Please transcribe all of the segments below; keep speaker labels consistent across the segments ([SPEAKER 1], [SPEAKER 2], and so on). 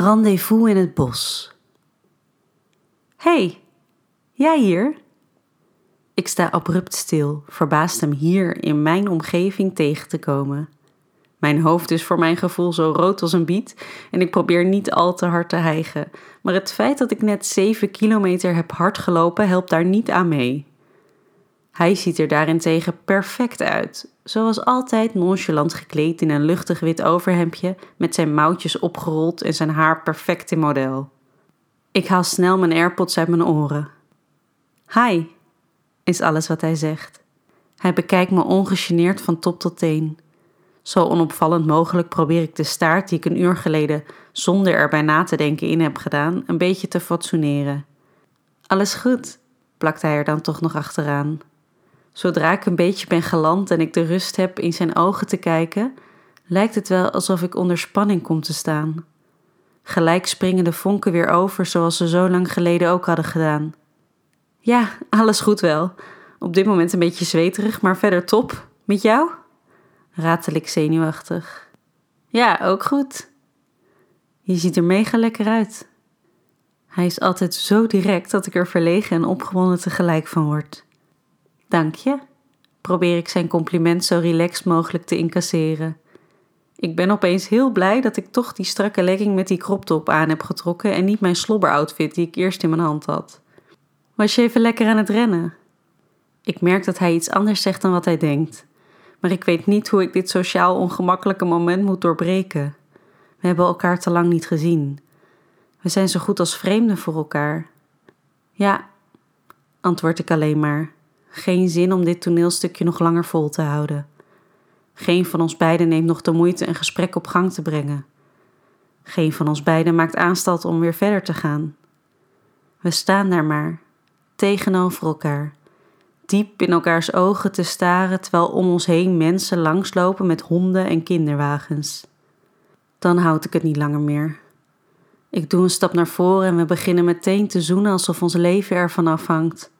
[SPEAKER 1] Rendezvous in het bos. Hey, jij hier? Ik sta abrupt stil, verbaasd hem hier in mijn omgeving tegen te komen. Mijn hoofd is voor mijn gevoel zo rood als een biet en ik probeer niet al te hard te hijgen. Maar het feit dat ik net 7 kilometer heb hard gelopen helpt daar niet aan mee. Hij ziet er daarentegen perfect uit, zoals altijd nonchalant gekleed in een luchtig wit overhemdje met zijn mouwtjes opgerold en zijn haar perfect in model. Ik haal snel mijn AirPods uit mijn oren. Hi, is alles wat hij zegt. Hij bekijkt me ongegeneerd van top tot teen. Zo onopvallend mogelijk probeer ik de staart die ik een uur geleden, zonder erbij na te denken, in heb gedaan, een beetje te fatsoeneren. Alles goed, plakt hij er dan toch nog achteraan. Zodra ik een beetje ben geland en ik de rust heb in zijn ogen te kijken, lijkt het wel alsof ik onder spanning kom te staan. Gelijk springen de vonken weer over zoals ze zo lang geleden ook hadden gedaan. Ja, alles goed wel. Op dit moment een beetje zweterig, maar verder top. Met jou? Ratel ik zenuwachtig. Ja, ook goed. Je ziet er mega lekker uit. Hij is altijd zo direct dat ik er verlegen en opgewonden tegelijk van word. Dank je. Probeer ik zijn compliment zo relaxed mogelijk te incasseren. Ik ben opeens heel blij dat ik toch die strakke legging met die kroptop aan heb getrokken en niet mijn slobberoutfit die ik eerst in mijn hand had. Was je even lekker aan het rennen? Ik merk dat hij iets anders zegt dan wat hij denkt, maar ik weet niet hoe ik dit sociaal ongemakkelijke moment moet doorbreken. We hebben elkaar te lang niet gezien. We zijn zo goed als vreemden voor elkaar. Ja, antwoord ik alleen maar. Geen zin om dit toneelstukje nog langer vol te houden. Geen van ons beiden neemt nog de moeite een gesprek op gang te brengen. Geen van ons beiden maakt aanstalt om weer verder te gaan. We staan daar maar, tegenover elkaar, diep in elkaars ogen te staren terwijl om ons heen mensen langslopen met honden en kinderwagens. Dan houd ik het niet langer meer. Ik doe een stap naar voren en we beginnen meteen te zoenen alsof ons leven ervan afhangt.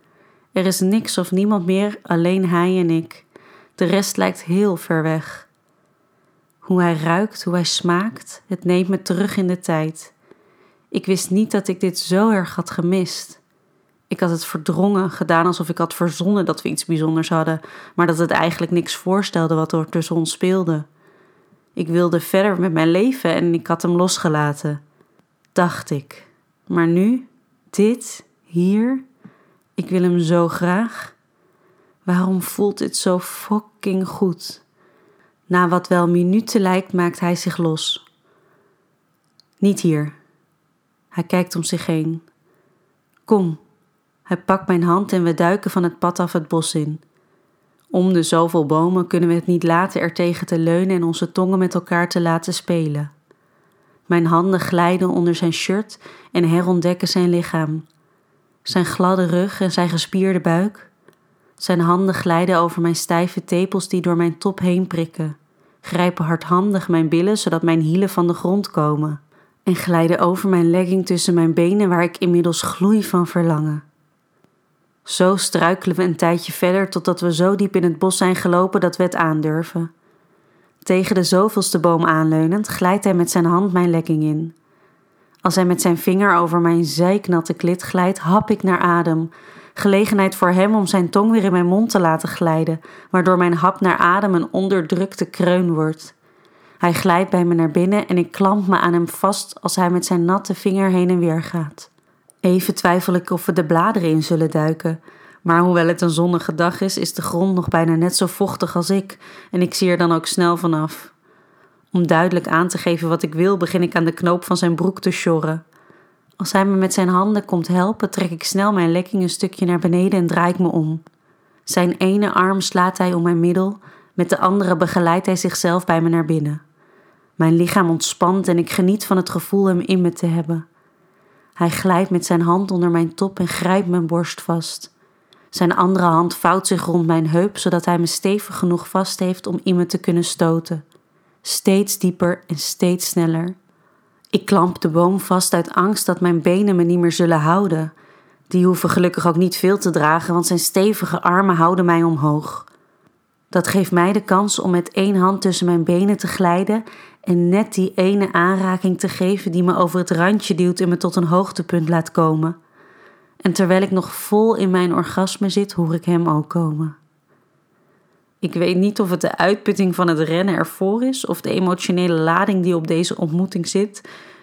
[SPEAKER 1] Er is niks of niemand meer, alleen hij en ik. De rest lijkt heel ver weg. Hoe hij ruikt, hoe hij smaakt, het neemt me terug in de tijd. Ik wist niet dat ik dit zo erg had gemist. Ik had het verdrongen, gedaan alsof ik had verzonnen dat we iets bijzonders hadden, maar dat het eigenlijk niks voorstelde wat er tussen ons speelde. Ik wilde verder met mijn leven en ik had hem losgelaten. Dacht ik. Maar nu, dit, hier, ik wil hem zo graag. Waarom voelt dit zo fucking goed? Na wat wel minuten lijkt, maakt hij zich los. Niet hier. Hij kijkt om zich heen. Kom. Hij pakt mijn hand en we duiken van het pad af het bos in. Om de zoveel bomen kunnen we het niet laten er tegen te leunen en onze tongen met elkaar te laten spelen. Mijn handen glijden onder zijn shirt en herontdekken zijn lichaam zijn gladde rug en zijn gespierde buik. Zijn handen glijden over mijn stijve tepels die door mijn top heen prikken, grijpen hardhandig mijn billen zodat mijn hielen van de grond komen en glijden over mijn legging tussen mijn benen waar ik inmiddels gloei van verlangen. Zo struikelen we een tijdje verder totdat we zo diep in het bos zijn gelopen dat we het aandurven. Tegen de zoveelste boom aanleunend glijdt hij met zijn hand mijn legging in. Als hij met zijn vinger over mijn zijknatte klit glijdt, hap ik naar adem. Gelegenheid voor hem om zijn tong weer in mijn mond te laten glijden, waardoor mijn hap naar adem een onderdrukte kreun wordt. Hij glijdt bij me naar binnen en ik klamp me aan hem vast als hij met zijn natte vinger heen en weer gaat. Even twijfel ik of we de bladeren in zullen duiken. Maar hoewel het een zonnige dag is, is de grond nog bijna net zo vochtig als ik en ik zie er dan ook snel vanaf. Om duidelijk aan te geven wat ik wil, begin ik aan de knoop van zijn broek te sjorren. Als hij me met zijn handen komt helpen, trek ik snel mijn lekking een stukje naar beneden en draai ik me om. Zijn ene arm slaat hij om mijn middel, met de andere begeleidt hij zichzelf bij me naar binnen. Mijn lichaam ontspant en ik geniet van het gevoel hem in me te hebben. Hij glijdt met zijn hand onder mijn top en grijpt mijn borst vast. Zijn andere hand vouwt zich rond mijn heup, zodat hij me stevig genoeg vast heeft om in me te kunnen stoten steeds dieper en steeds sneller. Ik klamp de boom vast uit angst dat mijn benen me niet meer zullen houden. Die hoeven gelukkig ook niet veel te dragen, want zijn stevige armen houden mij omhoog. Dat geeft mij de kans om met één hand tussen mijn benen te glijden en net die ene aanraking te geven die me over het randje duwt en me tot een hoogtepunt laat komen. En terwijl ik nog vol in mijn orgasme zit, hoor ik hem ook komen. Ik weet niet of het de uitputting van het rennen ervoor is of de emotionele lading die op deze ontmoeting zit,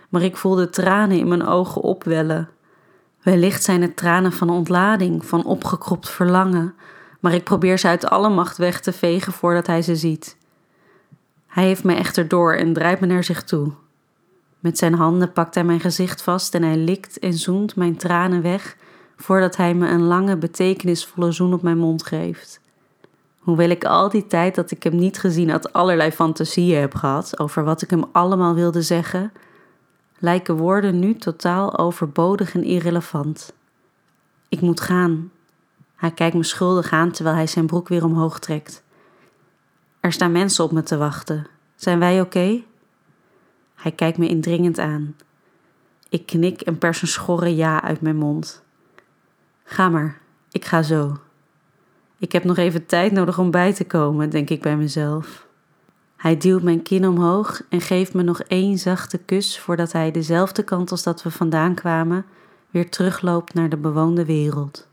[SPEAKER 1] maar ik voel de tranen in mijn ogen opwellen. Wellicht zijn het tranen van ontlading, van opgekropt verlangen, maar ik probeer ze uit alle macht weg te vegen voordat hij ze ziet. Hij heeft me echter door en draait me naar zich toe. Met zijn handen pakt hij mijn gezicht vast en hij likt en zoent mijn tranen weg voordat hij me een lange, betekenisvolle zoen op mijn mond geeft. Hoewel ik al die tijd dat ik hem niet gezien had allerlei fantasieën heb gehad over wat ik hem allemaal wilde zeggen, lijken woorden nu totaal overbodig en irrelevant. Ik moet gaan. Hij kijkt me schuldig aan terwijl hij zijn broek weer omhoog trekt. Er staan mensen op me te wachten. Zijn wij oké? Hij kijkt me indringend aan. Ik knik en pers een schorre ja uit mijn mond. Ga maar, ik ga zo. Ik heb nog even tijd nodig om bij te komen, denk ik bij mezelf. Hij duwt mijn kin omhoog en geeft me nog één zachte kus voordat hij dezelfde kant als dat we vandaan kwamen weer terugloopt naar de bewoonde wereld.